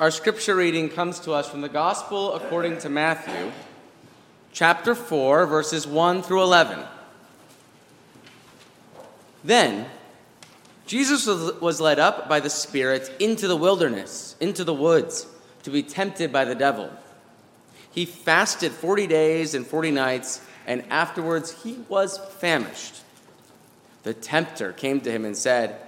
Our scripture reading comes to us from the Gospel according to Matthew, chapter 4, verses 1 through 11. Then, Jesus was led up by the Spirit into the wilderness, into the woods, to be tempted by the devil. He fasted 40 days and 40 nights, and afterwards he was famished. The tempter came to him and said,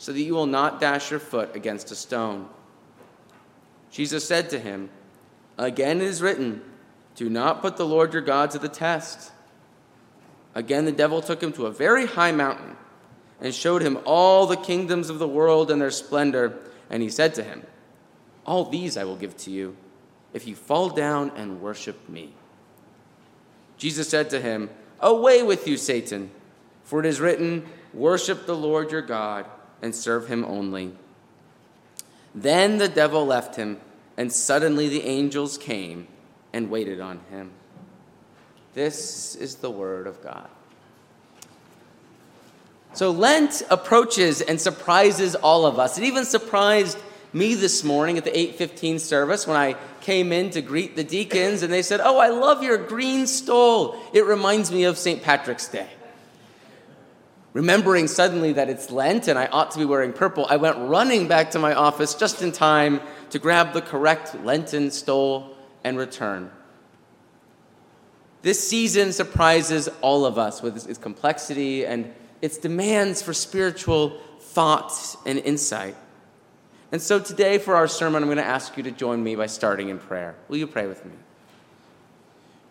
so that you will not dash your foot against a stone. Jesus said to him, Again it is written, Do not put the Lord your God to the test. Again the devil took him to a very high mountain and showed him all the kingdoms of the world and their splendor. And he said to him, All these I will give to you if you fall down and worship me. Jesus said to him, Away with you, Satan, for it is written, Worship the Lord your God and serve him only. Then the devil left him, and suddenly the angels came and waited on him. This is the word of God. So Lent approaches and surprises all of us. It even surprised me this morning at the 8:15 service when I came in to greet the deacons and they said, "Oh, I love your green stole. It reminds me of St. Patrick's Day." Remembering suddenly that it's Lent and I ought to be wearing purple, I went running back to my office just in time to grab the correct Lenten stole and return. This season surprises all of us with its complexity and its demands for spiritual thought and insight. And so today, for our sermon, I'm going to ask you to join me by starting in prayer. Will you pray with me?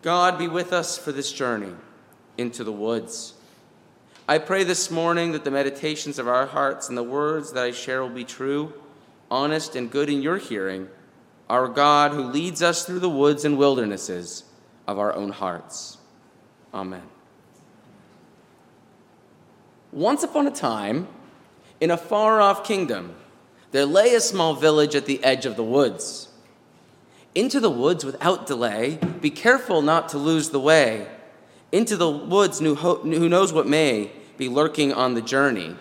God, be with us for this journey into the woods. I pray this morning that the meditations of our hearts and the words that I share will be true, honest, and good in your hearing, our God who leads us through the woods and wildernesses of our own hearts. Amen. Once upon a time, in a far off kingdom, there lay a small village at the edge of the woods. Into the woods without delay, be careful not to lose the way. Into the woods, who knows what may be lurking on the journey.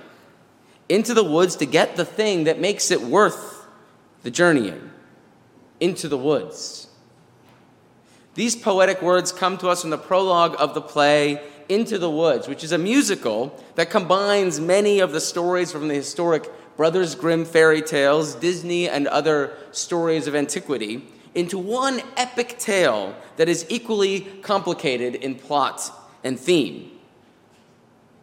Into the woods to get the thing that makes it worth the journeying. Into the woods. These poetic words come to us from the prologue of the play Into the Woods, which is a musical that combines many of the stories from the historic Brothers Grimm fairy tales, Disney, and other stories of antiquity into one epic tale that is equally complicated in plot and theme.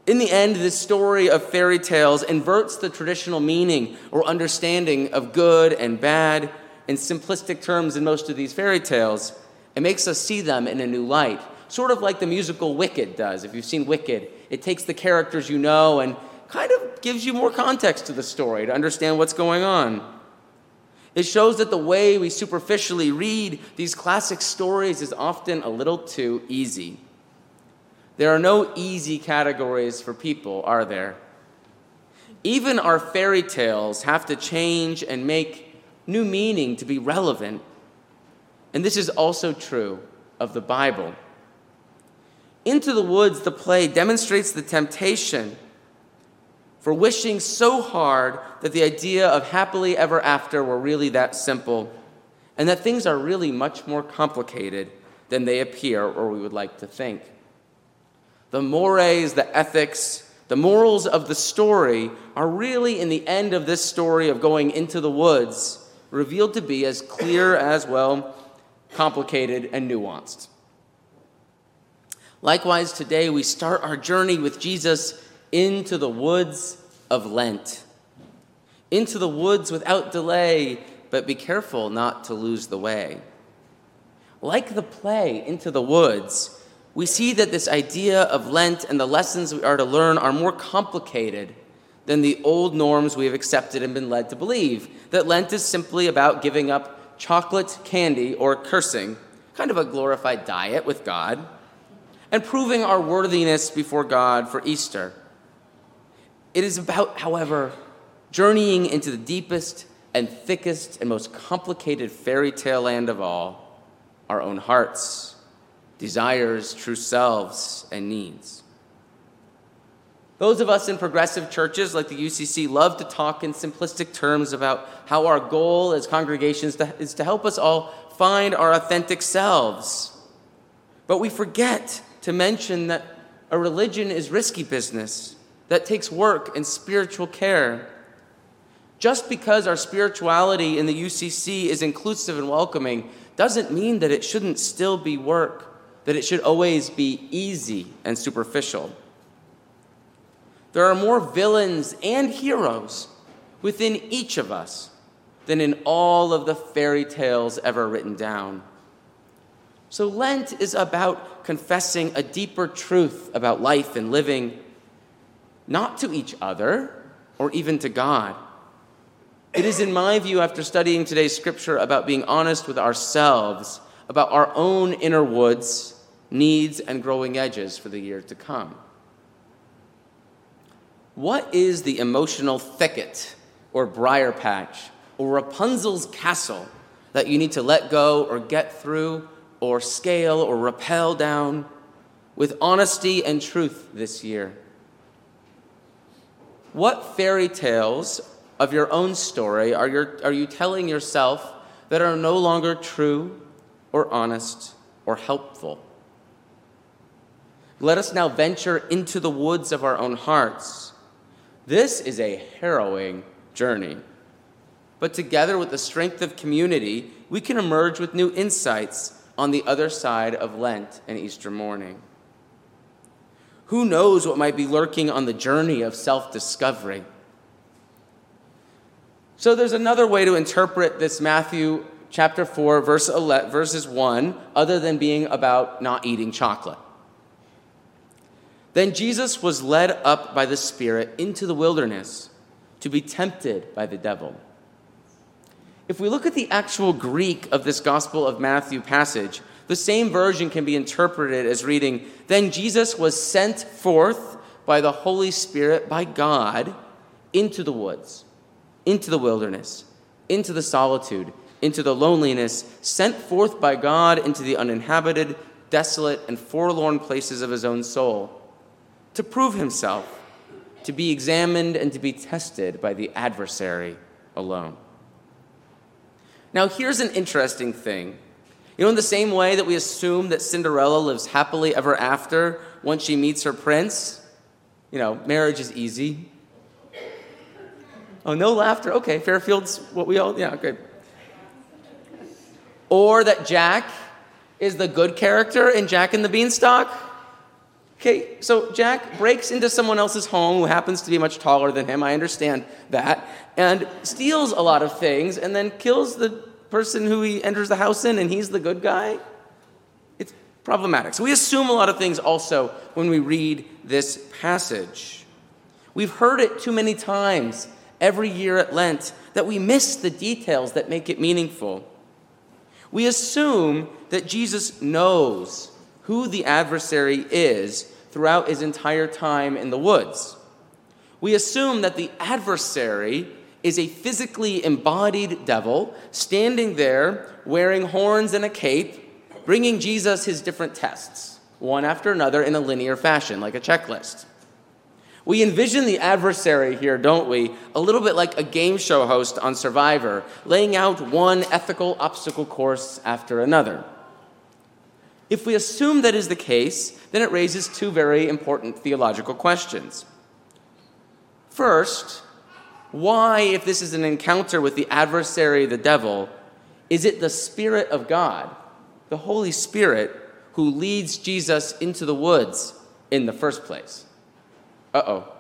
In the end, this story of fairy tales inverts the traditional meaning or understanding of good and bad in simplistic terms in most of these fairy tales and makes us see them in a new light, sort of like the musical Wicked does. If you've seen Wicked, it takes the characters you know and kind of gives you more context to the story to understand what's going on. It shows that the way we superficially read these classic stories is often a little too easy. There are no easy categories for people, are there? Even our fairy tales have to change and make new meaning to be relevant. And this is also true of the Bible. Into the Woods, the play demonstrates the temptation for wishing so hard that the idea of happily ever after were really that simple, and that things are really much more complicated than they appear or we would like to think. The mores, the ethics, the morals of the story are really, in the end of this story of going into the woods, revealed to be as clear as well complicated and nuanced. Likewise, today we start our journey with Jesus into the woods of Lent. Into the woods without delay, but be careful not to lose the way. Like the play, Into the Woods, we see that this idea of Lent and the lessons we are to learn are more complicated than the old norms we have accepted and been led to believe. That Lent is simply about giving up chocolate, candy, or cursing kind of a glorified diet with God, and proving our worthiness before God for Easter. It is about, however, journeying into the deepest and thickest and most complicated fairy tale land of all our own hearts, desires, true selves, and needs. Those of us in progressive churches like the UCC love to talk in simplistic terms about how our goal as congregations is to help us all find our authentic selves. But we forget to mention that a religion is risky business that takes work and spiritual care. Just because our spirituality in the UCC is inclusive and welcoming doesn't mean that it shouldn't still be work, that it should always be easy and superficial. There are more villains and heroes within each of us than in all of the fairy tales ever written down. So, Lent is about confessing a deeper truth about life and living, not to each other or even to God. It is, in my view, after studying today's scripture, about being honest with ourselves, about our own inner woods, needs, and growing edges for the year to come. What is the emotional thicket or briar patch or Rapunzel's castle that you need to let go or get through or scale or rappel down with honesty and truth this year? What fairy tales of your own story are, your, are you telling yourself that are no longer true or honest or helpful? Let us now venture into the woods of our own hearts this is a harrowing journey. But together with the strength of community, we can emerge with new insights on the other side of Lent and Easter morning. Who knows what might be lurking on the journey of self discovery? So there's another way to interpret this Matthew chapter 4, verse 11, verses 1, other than being about not eating chocolate. Then Jesus was led up by the Spirit into the wilderness to be tempted by the devil. If we look at the actual Greek of this Gospel of Matthew passage, the same version can be interpreted as reading Then Jesus was sent forth by the Holy Spirit, by God, into the woods, into the wilderness, into the solitude, into the loneliness, sent forth by God into the uninhabited, desolate, and forlorn places of his own soul to prove himself, to be examined and to be tested by the adversary alone. Now, here's an interesting thing. You know, in the same way that we assume that Cinderella lives happily ever after once she meets her prince, you know, marriage is easy. Oh, no laughter. Okay, Fairfield's what we all, yeah, okay. Or that Jack is the good character in Jack and the Beanstalk. Okay, so Jack breaks into someone else's home who happens to be much taller than him. I understand that. And steals a lot of things and then kills the person who he enters the house in, and he's the good guy. It's problematic. So we assume a lot of things also when we read this passage. We've heard it too many times every year at Lent that we miss the details that make it meaningful. We assume that Jesus knows who the adversary is throughout his entire time in the woods. We assume that the adversary is a physically embodied devil standing there wearing horns and a cape, bringing Jesus his different tests, one after another in a linear fashion, like a checklist. We envision the adversary here, don't we? A little bit like a game show host on Survivor, laying out one ethical obstacle course after another. If we assume that is the case, then it raises two very important theological questions. First, why, if this is an encounter with the adversary, the devil, is it the Spirit of God, the Holy Spirit, who leads Jesus into the woods in the first place? Uh oh.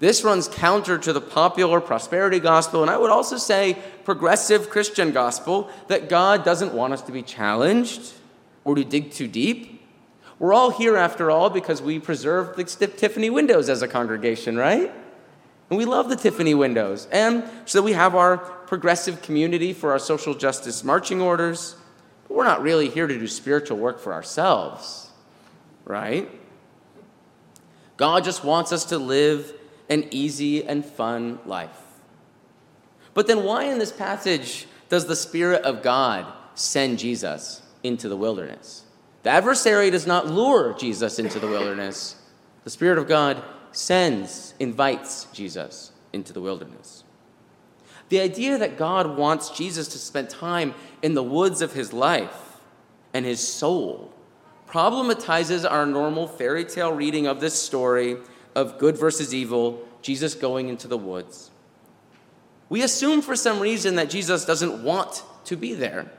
This runs counter to the popular prosperity gospel, and I would also say progressive Christian gospel that God doesn't want us to be challenged or to dig too deep. We're all here, after all, because we preserve the Tiffany windows as a congregation, right? And we love the Tiffany windows. And so we have our progressive community for our social justice marching orders. But we're not really here to do spiritual work for ourselves, right? God just wants us to live an easy and fun life. But then, why in this passage does the Spirit of God send Jesus into the wilderness? The adversary does not lure Jesus into the wilderness. The Spirit of God sends, invites Jesus into the wilderness. The idea that God wants Jesus to spend time in the woods of his life and his soul problematizes our normal fairy tale reading of this story of good versus evil, Jesus going into the woods. We assume for some reason that Jesus doesn't want to be there.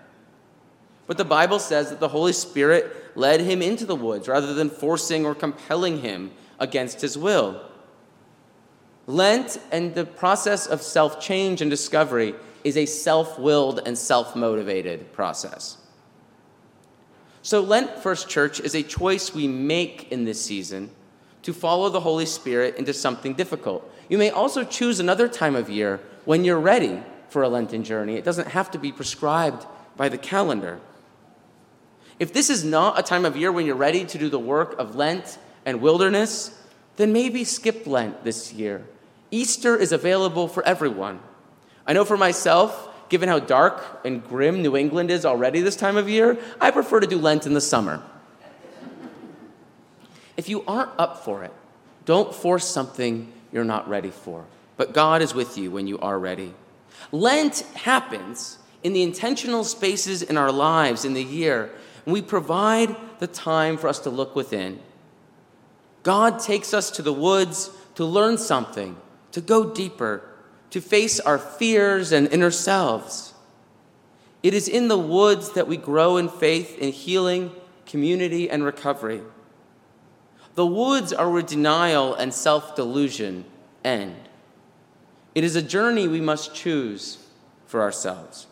But the Bible says that the Holy Spirit led him into the woods rather than forcing or compelling him against his will. Lent and the process of self change and discovery is a self willed and self motivated process. So, Lent First Church is a choice we make in this season to follow the Holy Spirit into something difficult. You may also choose another time of year when you're ready for a Lenten journey. It doesn't have to be prescribed by the calendar. If this is not a time of year when you're ready to do the work of Lent and wilderness, then maybe skip Lent this year. Easter is available for everyone. I know for myself, given how dark and grim New England is already this time of year, I prefer to do Lent in the summer. If you aren't up for it, don't force something you're not ready for. But God is with you when you are ready. Lent happens in the intentional spaces in our lives in the year, we provide the time for us to look within. God takes us to the woods to learn something, to go deeper, to face our fears and inner selves. It is in the woods that we grow in faith, in healing, community, and recovery. The woods are where denial and self delusion end. It is a journey we must choose for ourselves.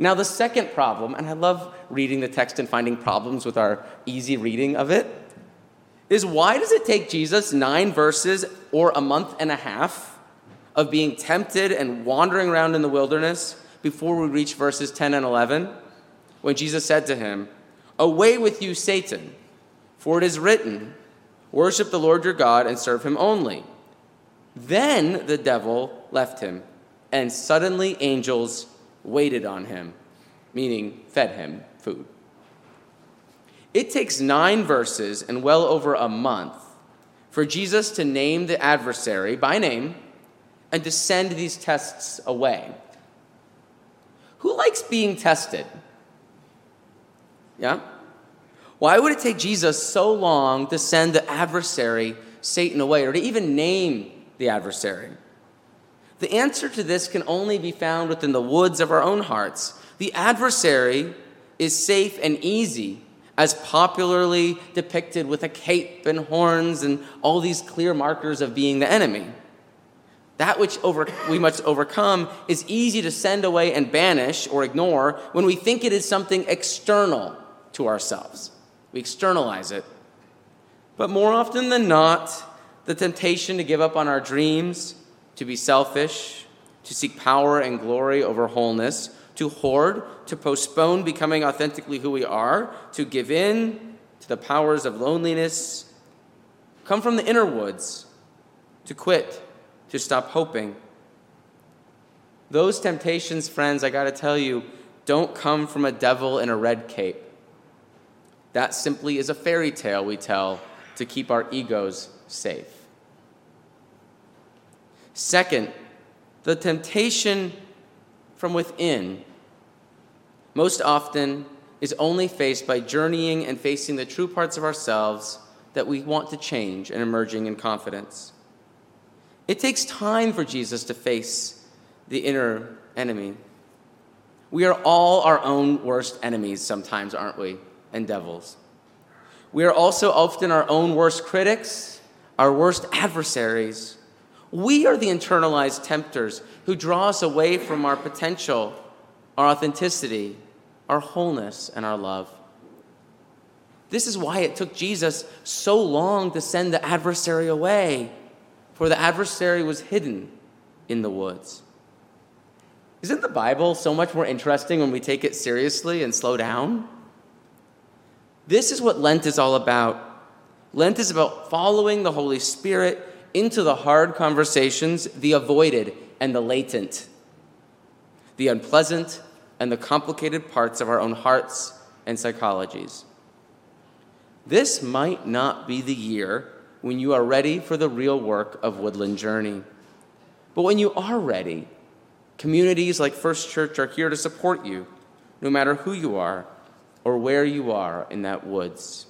Now, the second problem, and I love reading the text and finding problems with our easy reading of it, is why does it take Jesus nine verses or a month and a half of being tempted and wandering around in the wilderness before we reach verses 10 and 11 when Jesus said to him, Away with you, Satan, for it is written, Worship the Lord your God and serve him only. Then the devil left him, and suddenly angels waited on him, meaning fed him food. It takes nine verses and well over a month for Jesus to name the adversary by name and to send these tests away. Who likes being tested? Yeah? Why would it take Jesus so long to send the adversary, Satan, away, or to even name the adversary? The answer to this can only be found within the woods of our own hearts. The adversary is safe and easy, as popularly depicted with a cape and horns and all these clear markers of being the enemy. That which over, we must overcome is easy to send away and banish or ignore when we think it is something external to ourselves. We externalize it. But more often than not, the temptation to give up on our dreams, to be selfish, to seek power and glory over wholeness, to hoard, to postpone becoming authentically who we are, to give in to the powers of loneliness, come from the inner woods, to quit to stop hoping. Those temptations, friends, I got to tell you, don't come from a devil in a red cape. That simply is a fairy tale we tell to keep our egos safe. Second, the temptation from within most often is only faced by journeying and facing the true parts of ourselves that we want to change and emerging in confidence. It takes time for Jesus to face the inner enemy. We are all our own worst enemies sometimes, aren't we? And devils. We are also often our own worst critics, our worst adversaries. We are the internalized tempters who draw us away from our potential, our authenticity, our wholeness, and our love. This is why it took Jesus so long to send the adversary away for the adversary was hidden in the woods. Isn't the Bible so much more interesting when we take it seriously and slow down? This is what Lent is all about. Lent is about following the Holy Spirit into the hard conversations, the avoided and the latent, the unpleasant and the complicated parts of our own hearts and psychologies. This might not be the year when you are ready for the real work of Woodland Journey. But when you are ready, communities like First Church are here to support you, no matter who you are or where you are in that woods.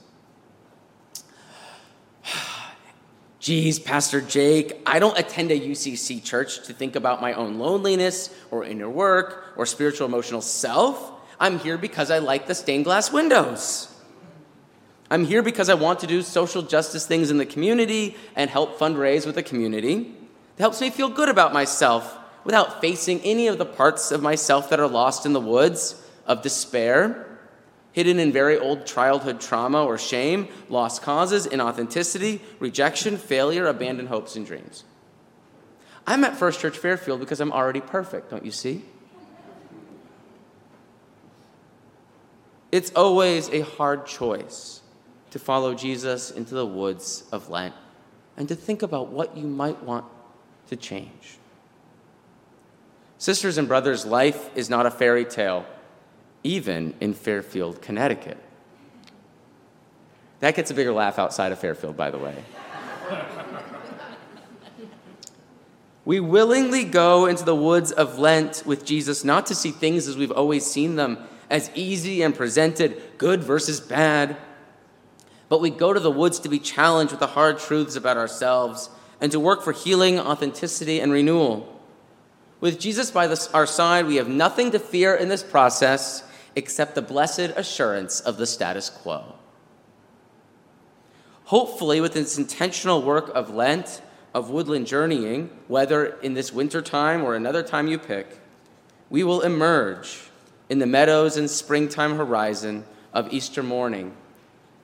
Geez, Pastor Jake, I don't attend a UCC church to think about my own loneliness or inner work or spiritual emotional self. I'm here because I like the stained glass windows. I'm here because I want to do social justice things in the community and help fundraise with the community. It helps me feel good about myself without facing any of the parts of myself that are lost in the woods of despair hidden in very old childhood trauma or shame, lost causes, inauthenticity, rejection, failure, abandoned hopes and dreams. I'm at First Church Fairfield because I'm already perfect, don't you see? It's always a hard choice to follow Jesus into the woods of Lent and to think about what you might want to change. Sisters and brothers, life is not a fairy tale even in Fairfield, Connecticut. That gets a bigger laugh outside of Fairfield, by the way. we willingly go into the woods of Lent with Jesus not to see things as we've always seen them, as easy and presented, good versus bad. But we go to the woods to be challenged with the hard truths about ourselves and to work for healing, authenticity, and renewal. With Jesus by the, our side, we have nothing to fear in this process except the blessed assurance of the status quo. Hopefully, with this intentional work of Lent, of woodland journeying, whether in this winter time or another time you pick, we will emerge in the meadows and springtime horizon of Easter morning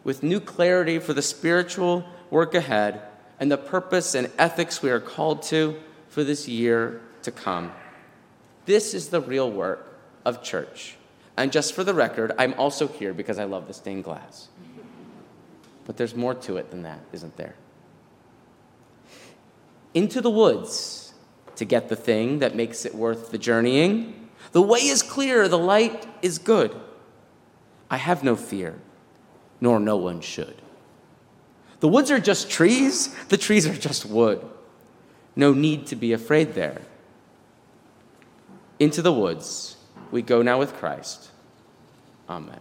with new clarity for the spiritual work ahead and the purpose and ethics we are called to for this year to come. This is the real work of church. And just for the record, I'm also here because I love the stained glass. But there's more to it than that, isn't there? Into the woods to get the thing that makes it worth the journeying. The way is clear, the light is good. I have no fear, nor no one should. The woods are just trees, the trees are just wood. No need to be afraid there. Into the woods we go now with Christ. Amen.